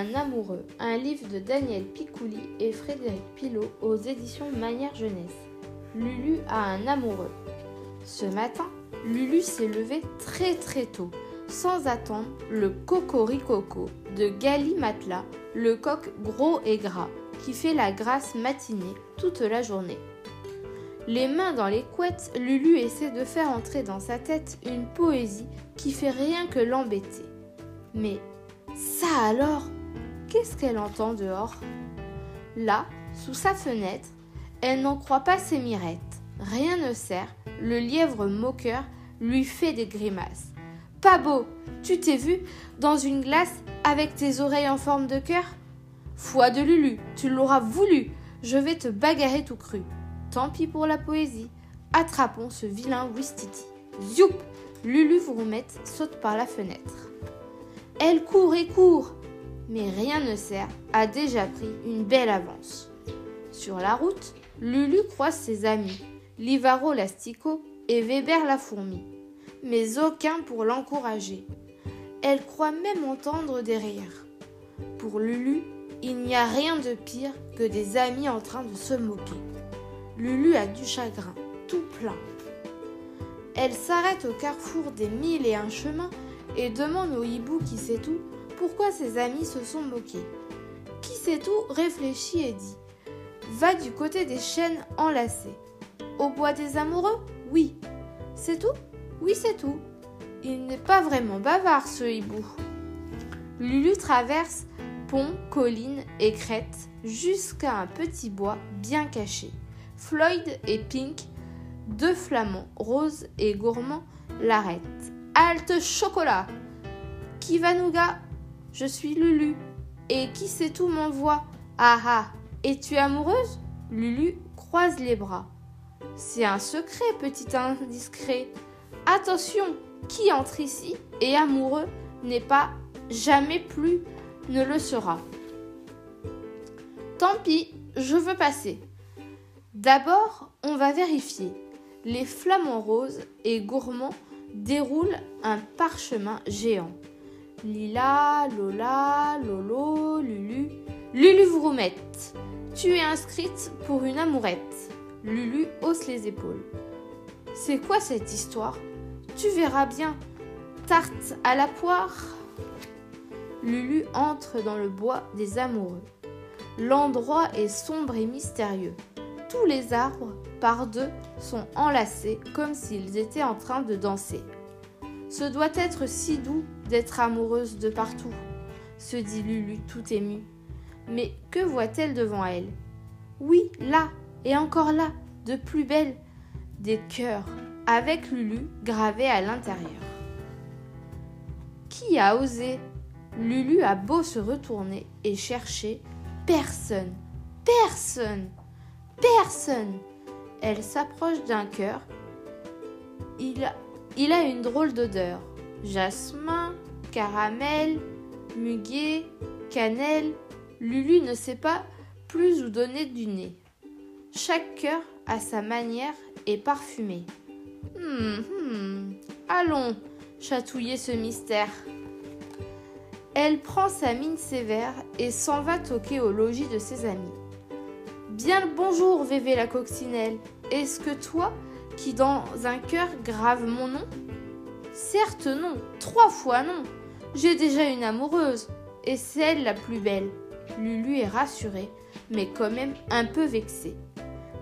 un amoureux, un livre de Daniel Picouli et Frédéric Pilot aux éditions Manière Jeunesse. Lulu a un amoureux. Ce matin, Lulu s'est levée très très tôt, sans attendre le cocoricoco de Gali Matelas, le coq gros et gras, qui fait la grâce matinée toute la journée. Les mains dans les couettes, Lulu essaie de faire entrer dans sa tête une poésie qui fait rien que l'embêter. Mais ça alors? Qu'est-ce qu'elle entend dehors? Là, sous sa fenêtre, elle n'en croit pas ses mirettes. Rien ne sert, le lièvre moqueur lui fait des grimaces. Pas beau, tu t'es vu dans une glace avec tes oreilles en forme de cœur? Foi de Lulu, tu l'auras voulu, je vais te bagarrer tout cru. Tant pis pour la poésie, attrapons ce vilain Wistiti. Zoup Lulu Vroumette saute par la fenêtre. Elle court et court, mais rien ne sert, a déjà pris une belle avance. Sur la route, Lulu croise ses amis, Livaro l'asticot et Weber la fourmi, mais aucun pour l'encourager. Elle croit même entendre des rires. Pour Lulu, il n'y a rien de pire que des amis en train de se moquer. Lulu a du chagrin, tout plein. Elle s'arrête au carrefour des mille et un chemins et demande au hibou qui sait tout pourquoi ses amis se sont moqués. Qui sait tout réfléchit et dit Va du côté des chênes enlacés. Au bois des amoureux Oui. C'est tout? Oui, c'est tout. Il n'est pas vraiment bavard, ce hibou. Lulu traverse pont, collines et crêtes jusqu'à un petit bois bien caché. Floyd et Pink, deux flamands, roses et gourmands, l'arrêtent. Halte chocolat Qui va nougat? Je suis Lulu. Et qui sait tout m'envoie Ah ah Es-tu amoureuse? Lulu croise les bras. C'est un secret, petit indiscret. Attention, qui entre ici et amoureux n'est pas jamais plus ne le sera. Tant pis, je veux passer. D'abord, on va vérifier. Les flamants roses et gourmands déroule un parchemin géant. Lila, Lola, Lolo, Lulu. Lulu Vroumette, tu es inscrite pour une amourette. Lulu hausse les épaules. C'est quoi cette histoire? Tu verras bien. Tarte à la poire Lulu entre dans le bois des amoureux. L'endroit est sombre et mystérieux. Tous les arbres, par deux, sont enlacés comme s'ils étaient en train de danser. Ce doit être si doux d'être amoureuse de partout, se dit Lulu tout émue. Mais que voit-elle devant elle? Oui, là, et encore là, de plus belle, des cœurs, avec Lulu gravés à l'intérieur. Qui a osé? Lulu a beau se retourner et chercher, personne, personne personne. Elle s'approche d'un cœur. Il a, il a une drôle d'odeur. Jasmin, caramel, muguet, cannelle. Lulu ne sait pas plus où donner du nez. Chaque cœur, à sa manière, est parfumé. Hum, hum. Allons, chatouiller ce mystère. Elle prend sa mine sévère et s'en va toquer au logis de ses amis. Bien le bonjour, Vévé la coccinelle. Est-ce que toi, qui dans un cœur grave mon nom Certes non, trois fois non. J'ai déjà une amoureuse, et c'est elle la plus belle. Lulu est rassurée, mais quand même un peu vexée.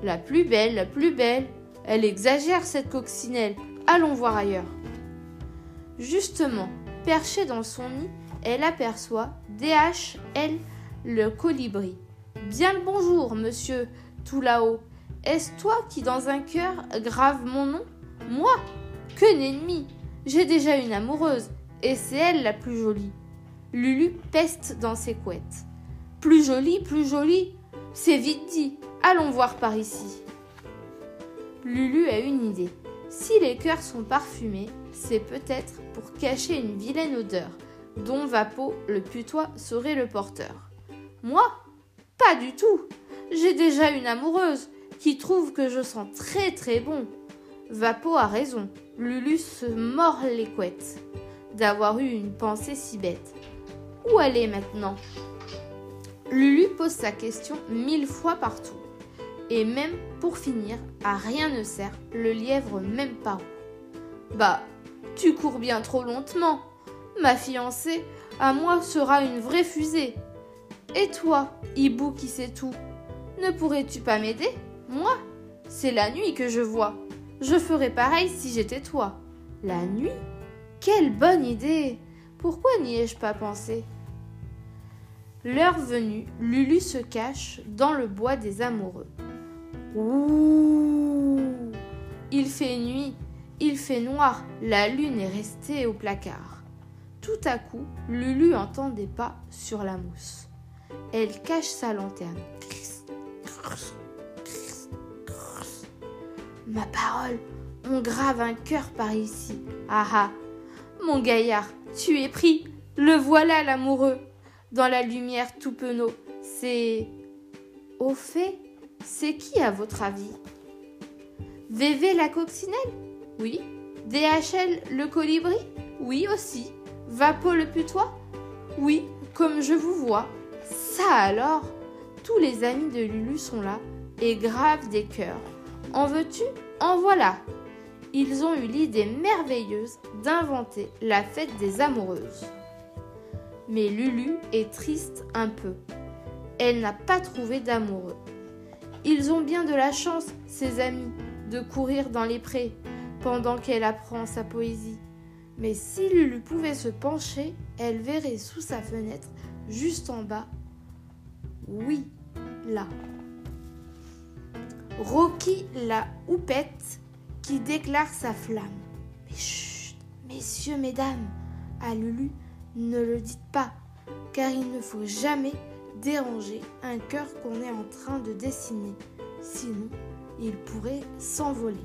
La plus belle, la plus belle. Elle exagère cette coccinelle. Allons voir ailleurs. Justement, perchée dans son nid, elle aperçoit DHL le colibri. Bien le bonjour, monsieur, tout là-haut. Est-ce toi qui dans un cœur grave mon nom? Moi Que n'ennemi? J'ai déjà une amoureuse, et c'est elle la plus jolie. Lulu peste dans ses couettes. Plus jolie, plus jolie C'est vite dit. Allons voir par ici. Lulu a une idée. Si les cœurs sont parfumés, c'est peut-être pour cacher une vilaine odeur, dont Vapo, le putois, serait le porteur. Moi? Pas du tout. J'ai déjà une amoureuse qui trouve que je sens très très bon. Vapo a raison. Lulu se mord les couettes d'avoir eu une pensée si bête. Où aller maintenant? Lulu pose sa question mille fois partout. Et même pour finir, à rien ne sert, le lièvre même pas où. Bah, tu cours bien trop lentement. Ma fiancée, à moi, sera une vraie fusée. Et toi, hibou qui sait tout, ne pourrais-tu pas m'aider? Moi, c'est la nuit que je vois. Je ferais pareil si j'étais toi. La nuit? Quelle bonne idée Pourquoi n'y ai-je pas pensé? L'heure venue, Lulu se cache dans le bois des amoureux. Ouh Il fait nuit, il fait noir, la lune est restée au placard. Tout à coup, Lulu entend des pas sur la mousse. Elle cache sa lanterne. Ma parole, on grave un cœur par ici. Ah ah Mon gaillard, tu es pris. Le voilà l'amoureux. Dans la lumière tout penaud. C'est. Au fait, c'est qui à votre avis? VV la coccinelle? Oui. DHL le colibri? Oui aussi. Vapo le putois? Oui, comme je vous vois. Ça alors Tous les amis de Lulu sont là et gravent des cœurs. En veux-tu? En voilà Ils ont eu l'idée merveilleuse d'inventer la fête des amoureuses. Mais Lulu est triste un peu. Elle n'a pas trouvé d'amoureux. Ils ont bien de la chance, ses amis, de courir dans les prés pendant qu'elle apprend sa poésie. Mais si Lulu pouvait se pencher, elle verrait sous sa fenêtre, juste en bas, oui, là. Rocky la houppette qui déclare sa flamme. Mais chut, messieurs, mesdames, à Lulu, ne le dites pas, car il ne faut jamais déranger un cœur qu'on est en train de dessiner. Sinon, il pourrait s'envoler.